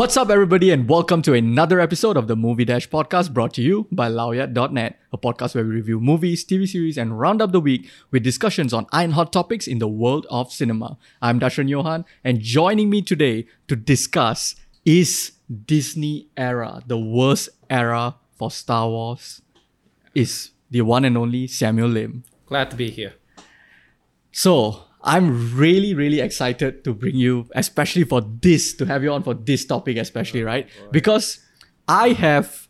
What's up, everybody, and welcome to another episode of the Movie Dash podcast brought to you by Lowyat.net, a podcast where we review movies, TV series, and round up the week with discussions on iron hot topics in the world of cinema. I'm Dashran Johan, and joining me today to discuss is Disney era, the worst era for Star Wars, is the one and only Samuel Lim. Glad to be here. So, I'm really, really excited to bring you, especially for this, to have you on for this topic, especially, right? Oh, because I have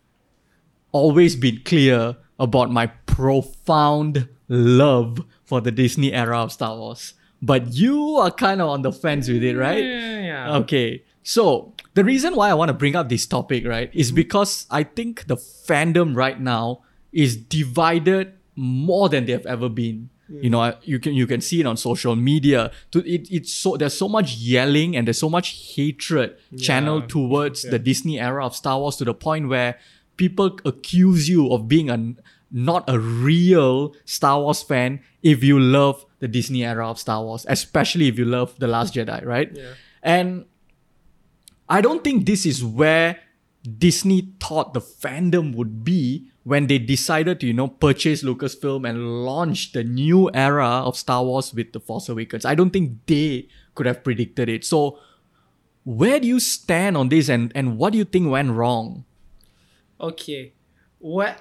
always been clear about my profound love for the Disney era of Star Wars. But you are kind of on the fence with it, right? Yeah, yeah. Okay. So, the reason why I want to bring up this topic, right, is because I think the fandom right now is divided more than they have ever been. You know, you can you can see it on social media. To it, it's so there's so much yelling and there's so much hatred channeled towards the Disney era of Star Wars to the point where people accuse you of being a not a real Star Wars fan if you love the Disney era of Star Wars, especially if you love The Last Jedi, right? Yeah. And I don't think this is where Disney thought the fandom would be when they decided to, you know, purchase Lucasfilm and launch the new era of Star Wars with The Force Awakens. I don't think they could have predicted it. So, where do you stand on this and, and what do you think went wrong? Okay. What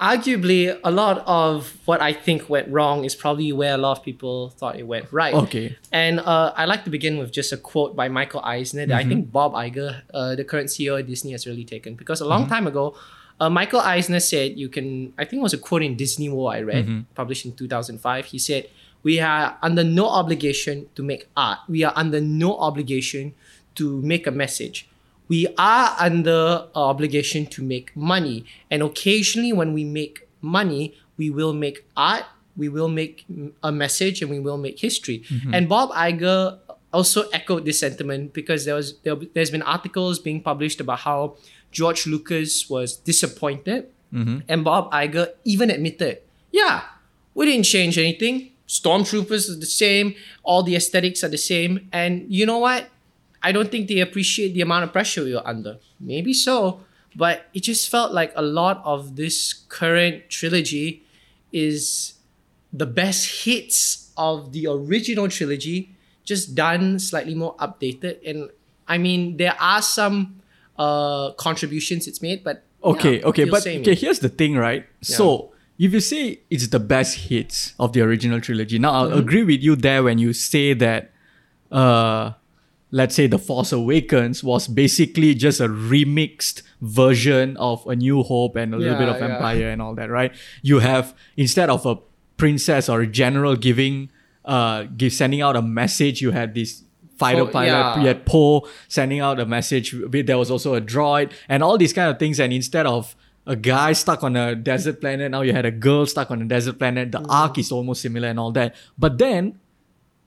arguably a lot of what I think went wrong is probably where a lot of people thought it went right. Okay. And uh, I like to begin with just a quote by Michael Eisner that I think Bob Iger, uh, the current CEO of Disney, has really taken. Because a long time ago, uh, Michael Eisner said, you can, I think it was a quote in Disney War I read, published in 2005. He said, We are under no obligation to make art. We are under no obligation to make a message. We are under obligation to make money. And occasionally, when we make money, we will make art, we will make a message, and we will make history. And Bob Iger also echoed this sentiment because there was there, there's been articles being published about how George Lucas was disappointed, mm-hmm. and Bob Iger even admitted, yeah, we didn't change anything. Stormtroopers are the same, all the aesthetics are the same, and you know what? I don't think they appreciate the amount of pressure we were under. Maybe so, but it just felt like a lot of this current trilogy is the best hits of the original trilogy, just done slightly more updated. And I mean, there are some uh contributions it's made, but Okay, yeah, okay, but okay, here's the thing, right? So if you say it's the best hits of the original trilogy, now I'll agree with you there when you say that uh let's say The Force Awakens was basically just a remixed version of A New Hope and a little bit Yeah, of yeah. Empire and all that, right? You have instead of a princess or a general giving uh give sending out a message, you had this fighter Oh, pilot, yeah. you had Poe sending out a message. There was also a droid and all these kind of things. And instead of a guy stuck on a desert planet, now you had a girl stuck on a desert planet. The mm. arc is almost similar and all that. But then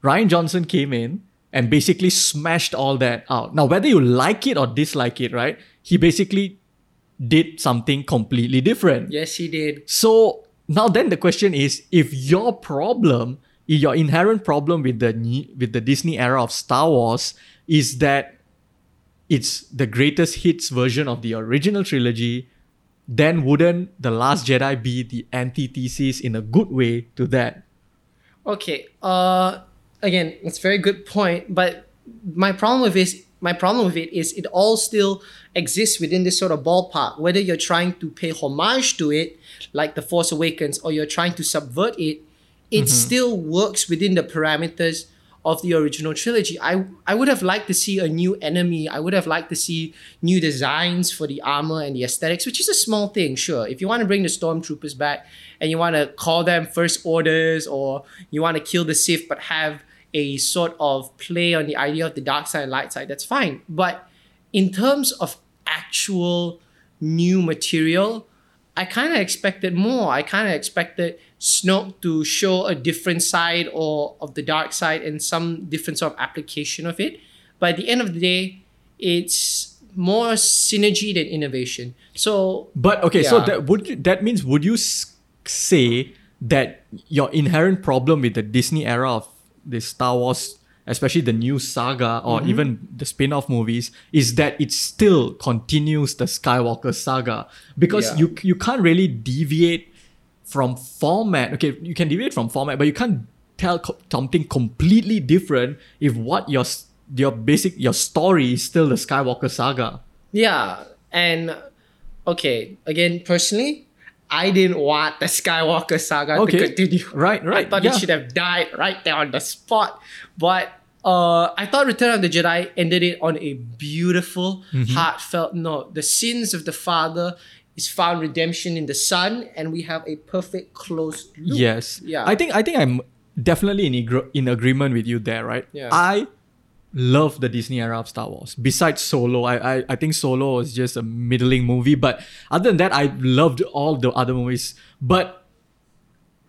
Rian Johnson came in and basically smashed all that out. Now, whether you like it or dislike it, right? He basically did something completely different. yes, he did. So now then the question is if your problem, your inherent problem with the with the Disney era of Star Wars is that it's the greatest hits version of the original trilogy, then wouldn't The Last Jedi be the antithesis in a good way to that? Okay. Uh, again, it's a very good point, but my problem with is my problem with it is it all still exists within this sort of ballpark. Whether you're trying to pay homage to it, like The Force Awakens, or you're trying to subvert it, it mm-hmm. still works within the parameters of the original trilogy. I I would have liked to see a new enemy. I would have liked to see new designs for the armor and the aesthetics, which is a small thing, sure. If you want to bring the stormtroopers back and you want to call them first orders or you want to kill the Sith but have a sort of play on the idea of the dark side and light side, that's fine. But in terms of actual new material, I kind of expected more. I kind of expected Snoke to show a different side or of the dark side and some different sort of application of it. But at the end of the day, it's more synergy than innovation. So But okay, so that would that means would you say that your inherent problem with the Disney era of the Star Wars especially the new saga or Mm-hmm. even the spin-off movies, is that it still continues the Skywalker saga because Yeah. you you can't really deviate from format. Okay, you can deviate from format, but you can't tell co- something completely different if what your your basic your story is still the Skywalker saga. Yeah, and okay, again, personally, I didn't want the Skywalker saga Okay. to continue. Right, right, I thought yeah. it should have died right there on the spot. But uh, I thought Return of the Jedi ended it on a beautiful, Mm-hmm. heartfelt note. The sins of the father is found redemption in the son, and we have a perfect close loop. Yes. Yeah. I think I think I'm definitely in agr- in agreement with you there, right? Yeah. I love the Disney era of Star Wars. Besides Solo, I, I I think Solo was just a middling movie, but other than that, I loved all the other movies. But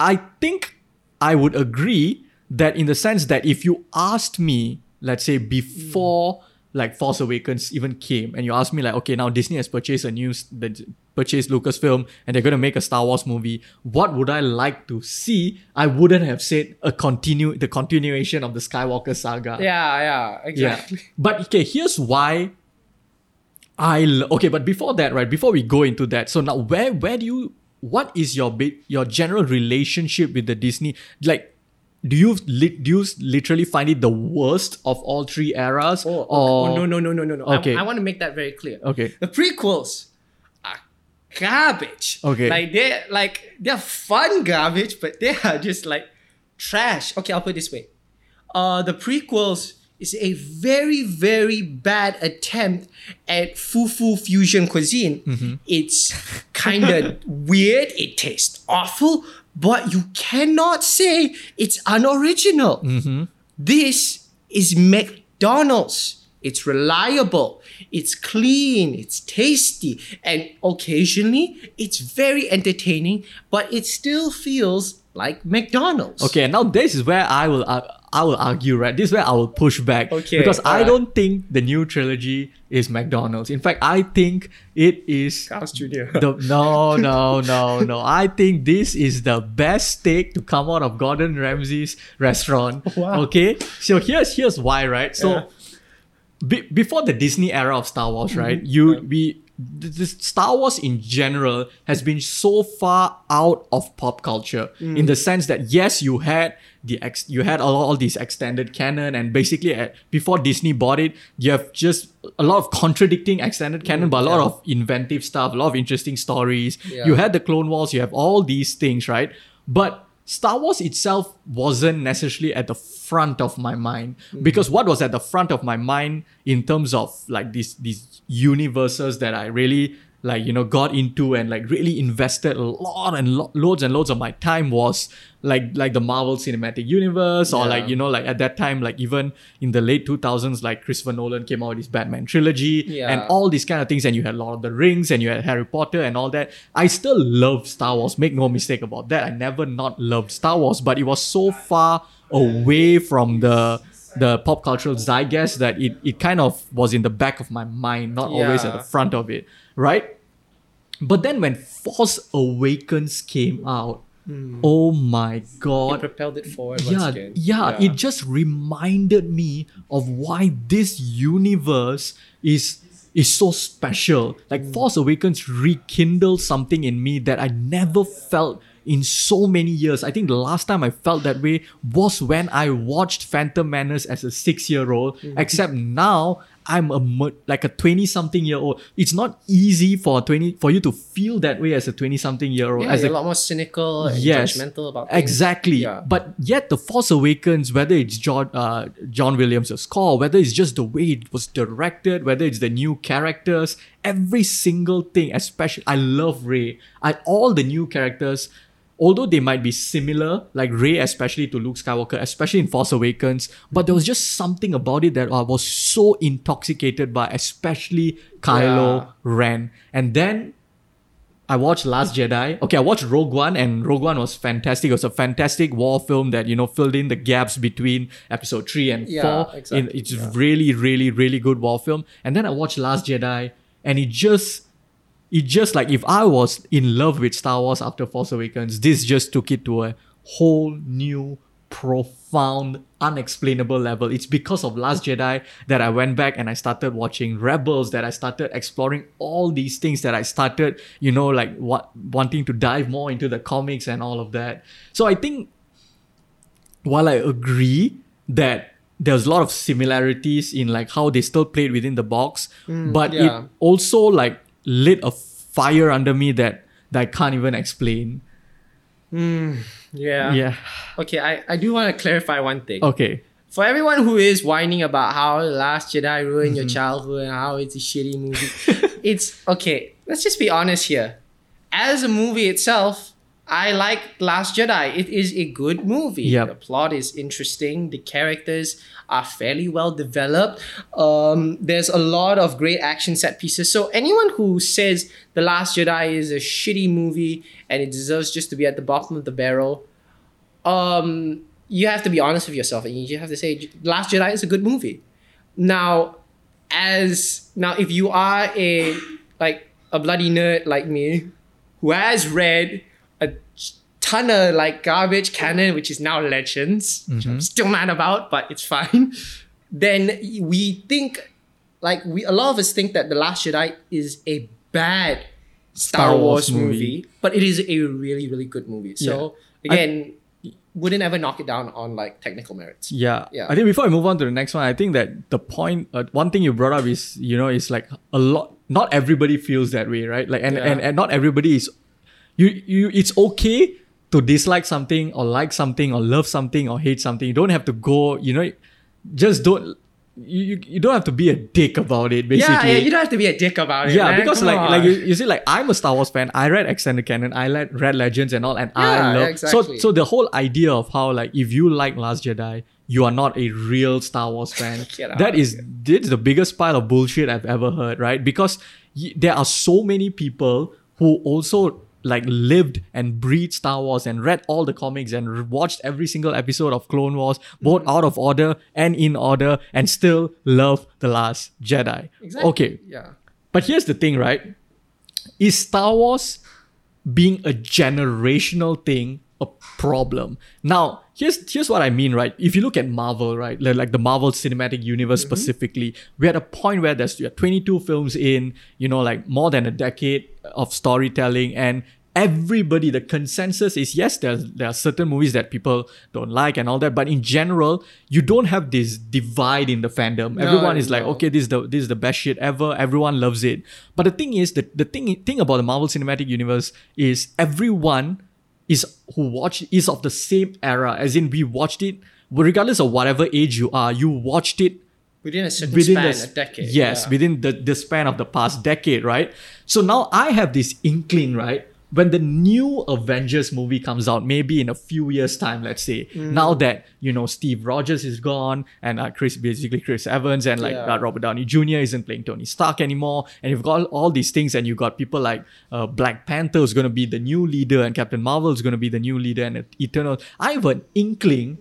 I think I would agree that in the sense that if you asked me, let's say before like Force Awakens even came, and you asked me like, okay, now Disney has purchased a new, the purchased Lucasfilm, and they're gonna make a Star Wars movie. What would I like to see? I wouldn't have said a continue the continuation of the Skywalker saga. Yeah, yeah, Yeah. exactly. But okay, here's why I lo- okay, but before that, right? Before we go into that, so now where where do you what is your bit your general relationship with the Disney like do you li- do you literally find it the worst of all three eras Oh, okay. or oh no, no, no, no, no, no. Okay. I, I want to make that very clear. okay The prequels are garbage. Okay. Like they're like they're fun garbage, but they are just like trash. Okay, I'll put it this way. Uh the prequels is a very, very bad attempt at fufu fusion cuisine. Mm-hmm. It's kind of weird, it tastes awful, but you cannot say it's unoriginal. Mm-hmm. This is McDonald's. It's reliable, it's clean, it's tasty, and occasionally it's very entertaining, but it still feels like McDonald's. okay now this is where I will uh, I will argue right this is where I will push back Okay, because I don't think the new trilogy is McDonald's in fact I think it is Carl's Jr. The, no, no, no, no. I think this is the best steak to come out of Gordon Ramsay's restaurant. Wow. Okay, so here's here's why, right? So Yeah. be, before the Disney era of Star Wars, right? Mm-hmm. You we this Star Wars in general has been so far out of pop culture in the sense that yes, you had the ex, you had all, all these extended canon, and basically at, before Disney bought it, you have just a lot of contradicting extended canon, mm, but a lot yeah. of inventive stuff, a lot of interesting stories. Yeah. You had the Clone Wars, you have all these things, right? But Star Wars itself wasn't necessarily at the front of my mind. Mm-hmm. Because what was at the front of my mind in terms of like these these universes that I really like you know got into and like really invested a lot and lo- loads and loads of my time was like like the Marvel Cinematic Universe or Yeah. like you know like at that time like even in the late 2000s like Christopher Nolan came out with his Batman trilogy Yeah. and all these kind of things and you had Lord of the Rings and you had Harry Potter and all that I still love Star Wars make no mistake about that I never not loved Star Wars but it was so far away from the the pop cultural zeitgeist that it, it kind of was in the back of my mind not always at the front of it right but then when Force Awakens came out oh my god. It god propelled it forward yeah, once again. yeah, it just reminded me of why this universe is is so special. Like Mm. Force Awakens rekindled something in me that I never felt in so many years. I think the last time I felt that way was when I watched Phantom Menace as a six-year-old. Mm-hmm. Except now I'm a like a twenty-something-year-old. It's not easy for a twenty for you to feel that way as a twenty-something-year-old. yeah, as you're a a lot more cynical and Yes, judgmental about things. Exactly. Yeah. But yet, The Force Awakens, whether it's John uh, John Williams' score, whether it's just the way it was directed, whether it's the new characters, every single thing, especially I love Rey. I all the new characters. Although they might be similar, like Rey, especially to Luke Skywalker, especially in Force Awakens, but there was just something about it that I was so intoxicated by, especially Kylo Yeah. Ren. And then I watched Last Jedi. Okay, I watched Rogue One, and Rogue One was fantastic. It was a fantastic war film that you know filled in the gaps between Episode three and Yeah, four. exactly, it's yeah. really, really, really good war film. And then I watched Last Jedi, and it just, it just like if I was in love with Star Wars after Force Awakens, this just took it to a whole new, profound, unexplainable level. It's because of Last Jedi that I went back and I started watching Rebels, that I started exploring all these things, that I started, you know, like what wanting to dive more into the comics and all of that. So I think while I agree that there's a lot of similarities in like how they still played within the box, mm, but yeah. it also like lit a fire under me that that I can't even explain. Yeah. Yeah. Okay, I, I do want to clarify one thing. Okay. For everyone who is whining about how The Last Jedi ruined Mm-hmm. your childhood and how it's a shitty movie, it's okay. Let's just be honest here. As a movie itself, I like Last Jedi. It is a good movie. Yep. The plot is interesting. The characters are fairly well developed. Um, there's a lot of great action set pieces. So anyone who says The Last Jedi is a shitty movie and it deserves just to be at the bottom of the barrel, um, you have to be honest with yourself and you have to say Last Jedi is a good movie. Now, as now, if you are a like a bloody nerd like me, who has read ton of like garbage canon, which is now Legends, which I'm still mad about, but it's fine. Then we think, like we a lot of us think that the Last Jedi is a bad Star, Star Wars, Wars movie, movie. but it is a really really good movie. So I- again, wouldn't ever knock it down on like technical merits. Yeah. Yeah. I think before I move on to the next one, I think that the point, uh, one thing you brought up is, you know, is like a lot, not everybody feels that way, right? Like, and, Yeah. and, and not everybody is, you, you, it's okay to dislike something or like something or love something or hate something. You don't have to go, you know, just don't, you, you, don't have to be a dick about it, basically. Yeah, yeah, you don't have to be a dick about it. Yeah, man. because Come like on. like you, you see, like I'm a Star Wars fan. I read extended canon. I read read Legends and all, and I Yeah, love. exactly. So so the whole idea of how like if you like Last Jedi, you are not a real Star Wars fan. that is out that of is this is the biggest pile of bullshit I've ever heard. Right? Because y- there are so many people who also like lived and breathed Star Wars and read all the comics and watched every single episode of Clone Wars, both Mm-hmm. out of order and in order, and still love the Last Jedi. Exactly. Okay, Yeah. but here's the thing, right? Is Star Wars being a generational thing a problem? Now, here's here's what I mean, right? If you look at Marvel, right, like, the Marvel Cinematic Universe mm-hmm. specifically, we're at a point where there's you're 22 films in, you know, like more than a decade of storytelling, and everybody, the consensus is yes, there's there are certain movies that people don't like and all that, but in general, you don't have this divide in the fandom. Everyone is like, okay, this is the this is the best shit ever. Everyone loves it. But the thing is, the, the thing thing about the Marvel Cinematic Universe is everyone is who watched is of the same era. As in, we watched it regardless of whatever age you are. You watched it Within a certain within span, the a decade. Yes, yeah. within the, the span of the past decade, right? So now I have this inkling, right? When the new Avengers movie comes out, maybe in a few years' time, let's say, Mm. now that you know Steve Rogers is gone and uh, Chris, basically Chris Evans and like Yeah. uh, Robert Downey Jr. isn't playing Tony Stark anymore, and you've got all these things, and you got people like uh, Black Panther is going to be the new leader, and Captain Marvel is going to be the new leader, and Eternal. I have an inkling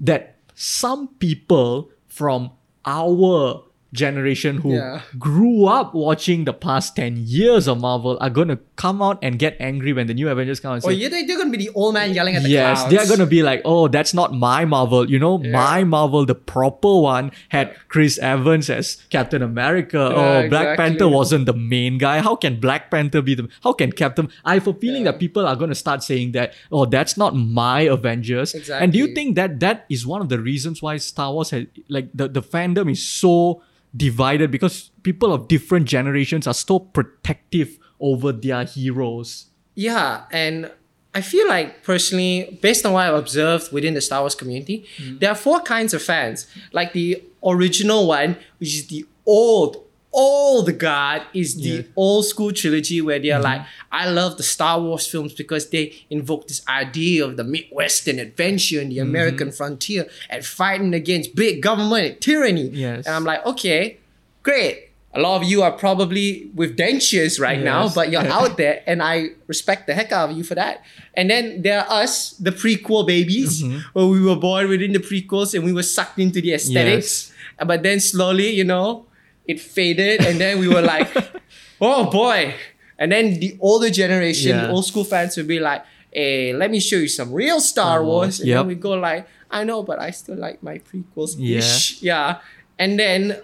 that some people from our generation who Yeah. grew up watching the past 10 years of Marvel are going to come out and get angry when the new Avengers come out and oh, Or yeah, they, they're going to be the old man yelling at the yes, clouds. they're going to be like, oh, that's not my Marvel. You know, my Marvel, the proper one, had Chris Evans as Captain America. oh, Black exactly. Panther wasn't the main guy. How can Black Panther be the, how can Captain, I have a feeling Yeah. that people are going to start saying that, oh, that's not my Avengers. Exactly. And do you think that that is one of the reasons why Star Wars has, like, the, the fandom is so divided because people of different generations are so protective over their heroes? Yeah, and I feel like personally, based on what I've observed within the Star Wars community, mm. there are four kinds of fans. Like the original one, which is the old, old guard, is the Yeah. old school trilogy where they're like, I love the Star Wars films because they invoke this idea of the Midwestern adventure and the American frontier and fighting against big government and tyranny. Yes. And I'm like, okay, great. A lot of you are probably with dentures right now, but you're out there, and I respect the heck out of you for that. And then there are us, the prequel babies, Mm-hmm. where we were born within the prequels and we were sucked into the aesthetics. But then slowly, you know, it faded, and then we were like, oh boy. And then the older generation, Yeah. old school fans would be like, hey, let me show you some real Star Star Wars. And yep. then we go like, I know, but I still like my prequels. Yeah. Yeah. And then,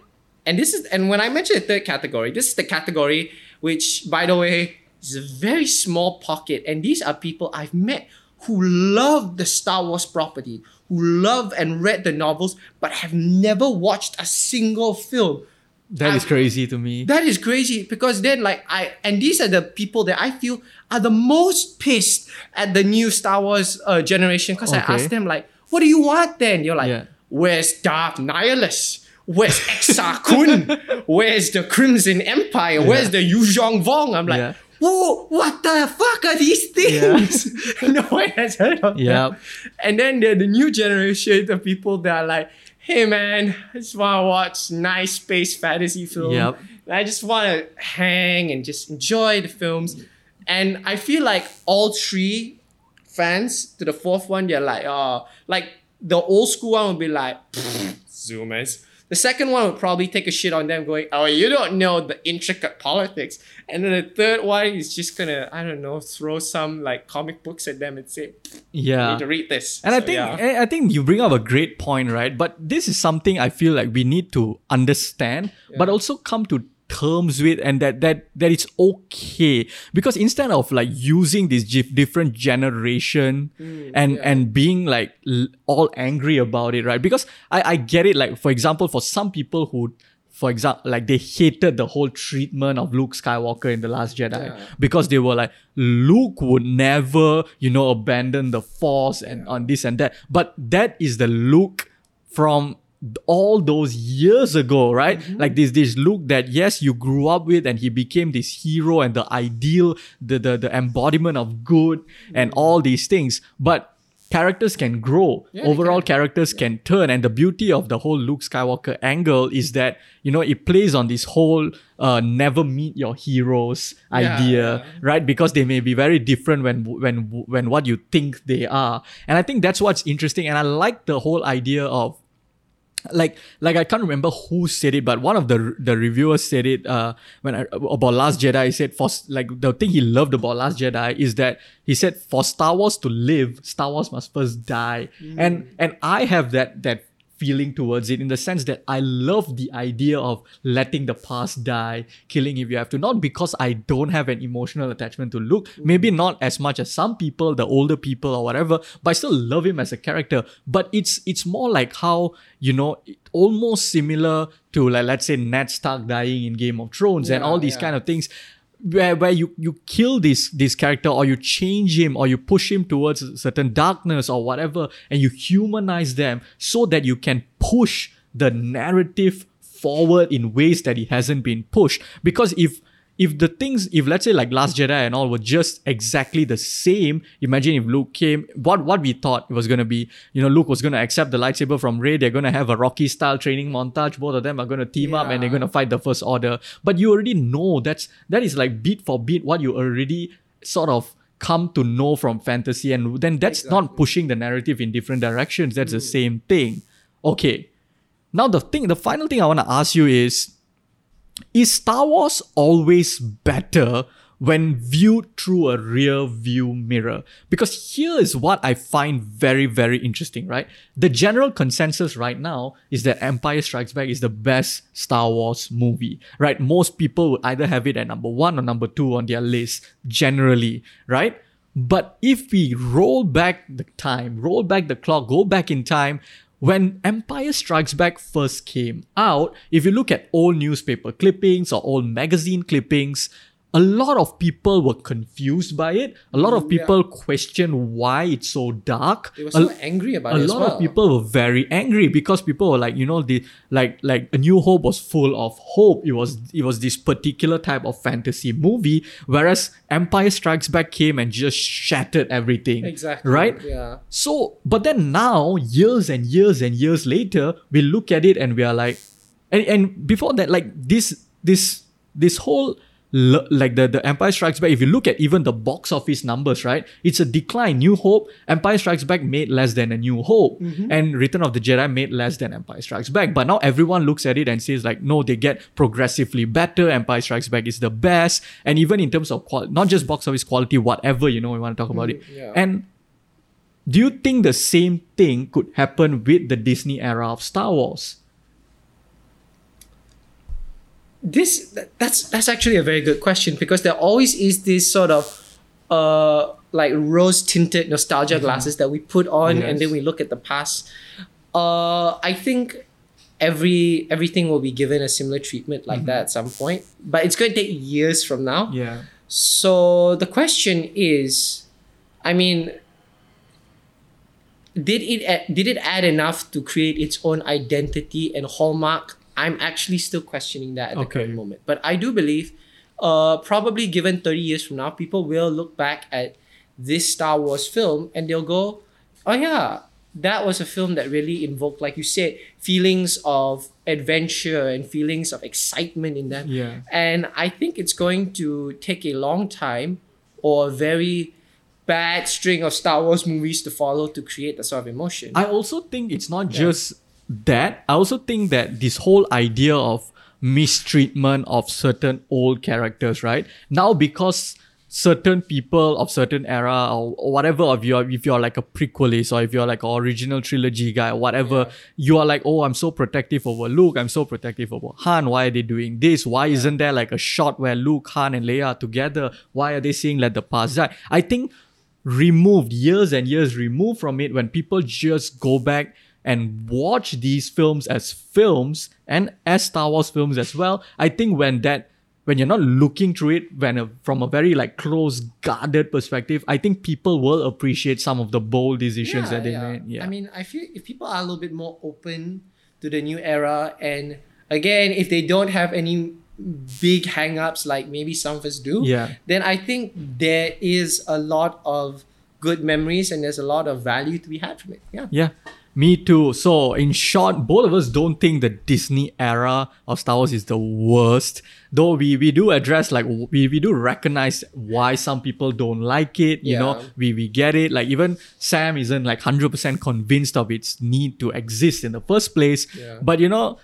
and this is, and when I mentioned the third category, this is the category which, by the way, is a very small pocket. And these are people I've met who love the Star Wars property, who love and read the novels, but have never watched a single film. That is I- crazy to me. That is crazy because then, like, I and these are the people that I feel are the most pissed at the new Star Wars uh, generation. Because I Okay. asked them, like, what do you want then? You're like, Yeah. where's Darth Nihilus? Where's Exar Kun? Where's the Crimson Empire? Where's the Yuuzhan Vong? I'm like, Yeah. whoa, what the fuck are these things? no one has heard of Yeah. them. And then there are the new generation of people that are like, hey man, I just want to watch nice space fantasy film. Yep. I just want to hang and just enjoy the films. And I feel like all three fans to the fourth one, they're like, oh, like the old school one would be like, Zoomers. The second one would probably take a shit on them, going, "Oh, you don't know the intricate politics." And then the third one is just gonna, I don't know, throw some like comic books at them and say, "You Yeah. need to read this." And I think yeah. I I think you bring up a great point, right? But this is something I feel like we need to understand, but also come to terms with, and that that that it's okay because instead of like using this different generation mm, and and being like all angry about it, right? Because I I get it. Like for example, for some people who for example, like they hated the whole treatment of Luke Skywalker in The Last Jedi Yeah. because they were like, Luke would never, you know, abandon the Force and on this and that. But that is the Luke from all those years ago, right? Like this this Luke that yes, you grew up with and he became this hero and the ideal, the the, the embodiment of good and all these things. But characters can grow. Yeah, Overall can. characters can turn. And the beauty of the whole Luke Skywalker angle is that, you know, it plays on this whole uh, never meet your heroes Yeah, idea, yeah. right? Because they may be very different when when when what you think they are. And I think that's what's interesting. And I like the whole idea of like like I can't remember who said it, but one of the the reviewers said it uh when I, about Last Jedi. He said for like the thing he loved about Last Jedi is that he said for Star Wars to live, Star Wars must first die, and and I have that that feeling towards it in the sense that I love the idea of letting the past die, killing if you have to, not because I don't have an emotional attachment to Luke, mm. maybe not as much as some people, the older people or whatever, but I still love him as a character. But it's it's more like how, you know, almost similar to like let's say Ned Stark dying in Game of Thrones and all these yeah. kind of things where where you you kill this this character or you change him or you push him towards a certain darkness or whatever and you humanize them so that you can push the narrative forward in ways that it hasn't been pushed. Because if if the things if let's say like last jedi and all were just exactly the same imagine if luke came what what we thought it was going to be you know luke was going to accept the lightsaber from rey they're going to have a rocky style training montage both of them are going to team up and they're going to fight the first order. But you already know that's that is like beat for beat what you already sort of come to know from fantasy and then that's not pushing the narrative in different directions that's the mm. same thing. Okay. Now the thing the final thing i want to ask you is is Star Wars always better when viewed through a rear view mirror? Because here is what I find very, very interesting, right? The general consensus right now is that Empire Strikes Back is the best Star Wars movie, right? Most people would either have it at number one or number two on their list, generally, right? But if we roll back the time, roll back the clock, go back in time, when Empire Strikes Back first came out, if you look at old newspaper clippings or old magazine clippings, a lot of people were confused by it. A lot of Mm, yeah. people questioned why it's so dark. They were A- so angry about a it A lot well. of people were very angry because people were like, you know, the like like a New Hope was full of hope. It was it was this particular type of fantasy movie, whereas Empire Strikes Back came and just shattered everything. Exactly. Right? Yeah. So, but then now, years and years and years later, we look at it and we are like, and, and before that, like this, this, this whole, like the, the Empire Strikes Back, if you look at even the box office numbers, right, it's a decline. New Hope, Empire Strikes Back made less than A New Hope, mm-hmm. and Return of the Jedi made less than Empire Strikes Back. But now everyone looks at it and says, like, no, they get progressively better. Empire Strikes Back is the best. And even in terms of quality, not just box office quality, whatever, you know, we want to talk about it. Mm, yeah. And do you think the same thing could happen with the Disney era of Star Wars? This that's that's actually a very good question because there always is this sort of uh like rose tinted nostalgia glasses that we put on and then we look at the past. Uh i think every everything will be given a similar treatment like that at some point but it's going to take years from now. Yeah. so the question is, I mean, did it did it add enough to create its own identity and hallmark? I'm actually still questioning that at the current moment. But I do believe, uh, probably given 30 years from now, people will look back at this Star Wars film and they'll go, oh yeah, that was a film that really invoked, like you said, feelings of adventure and feelings of excitement in them. Yeah. And I think it's going to take a long time or a very bad string of Star Wars movies to follow to create that sort of emotion. I also think it's not just that. I also think that this whole idea of mistreatment of certain old characters, right? Now because certain people of certain era or, or whatever of your if you're like a prequelist or if you're like an original trilogy guy or whatever, you are like, oh, I'm so protective over Luke, I'm so protective over Han. Why are they doing this? Why isn't there like a shot where Luke, Han, and Leia are together? Why are they saying let the past die? I think removed years and years removed from it when people just go back and watch these films as films and as Star Wars films as well. I think when that when you're not looking through it when a, from a very like close guarded perspective, I think people will appreciate some of the bold decisions that they made. Yeah. I mean, I feel if people are a little bit more open to the new era, and again, if they don't have any big hang-ups like maybe some of us do, Yeah. then I think there is a lot of good memories and there's a lot of value to be had from it. Yeah. Yeah, me too. So, in short, both of us don't think the Disney era of Star Wars is the worst. Though we, we do address, like, we, we do recognize why some people don't like it. You know, we, we get it. Like, even Sam isn't like 100% convinced of its need to exist in the first place. Yeah. But, you know,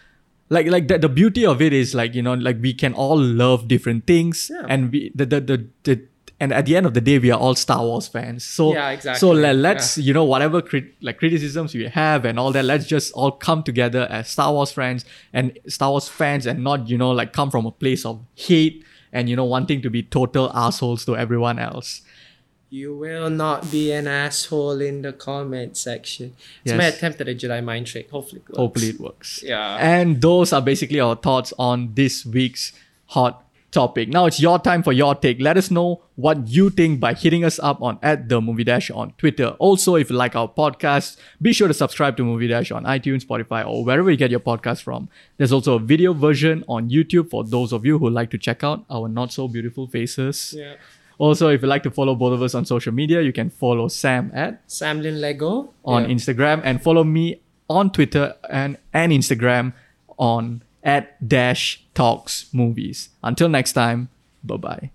like like that the beauty of it is like you know like we can all love different things Yeah. and we the, the the the and at the end of the day we are all Star Wars fans so Yeah, exactly. so let, let's you know whatever crit- like criticisms we have and all that let's just all come together as Star Wars friends and Star Wars fans and not you know like come from a place of hate and you know wanting to be total assholes to everyone else You will not be an asshole in the comment section. It's my attempt at a Jedi mind trick. Hopefully, it works. hopefully it works Yeah. and those are basically our thoughts on this week's hot topic. Now it's your time for your take. Let us know what you think by hitting us up on at the movie dash on twitter. Also if you like our podcast be sure to subscribe to movie dash on itunes spotify or wherever you get your podcast from. There's also a video version on youtube for those of you who like to check out our not so beautiful faces. Yeah. also if you like to follow both of us on social media you can follow sam at Samlin Lego. on Yeah. Instagram and follow me on Twitter and, and Instagram on at dash talks movies. Until next time, bye bye.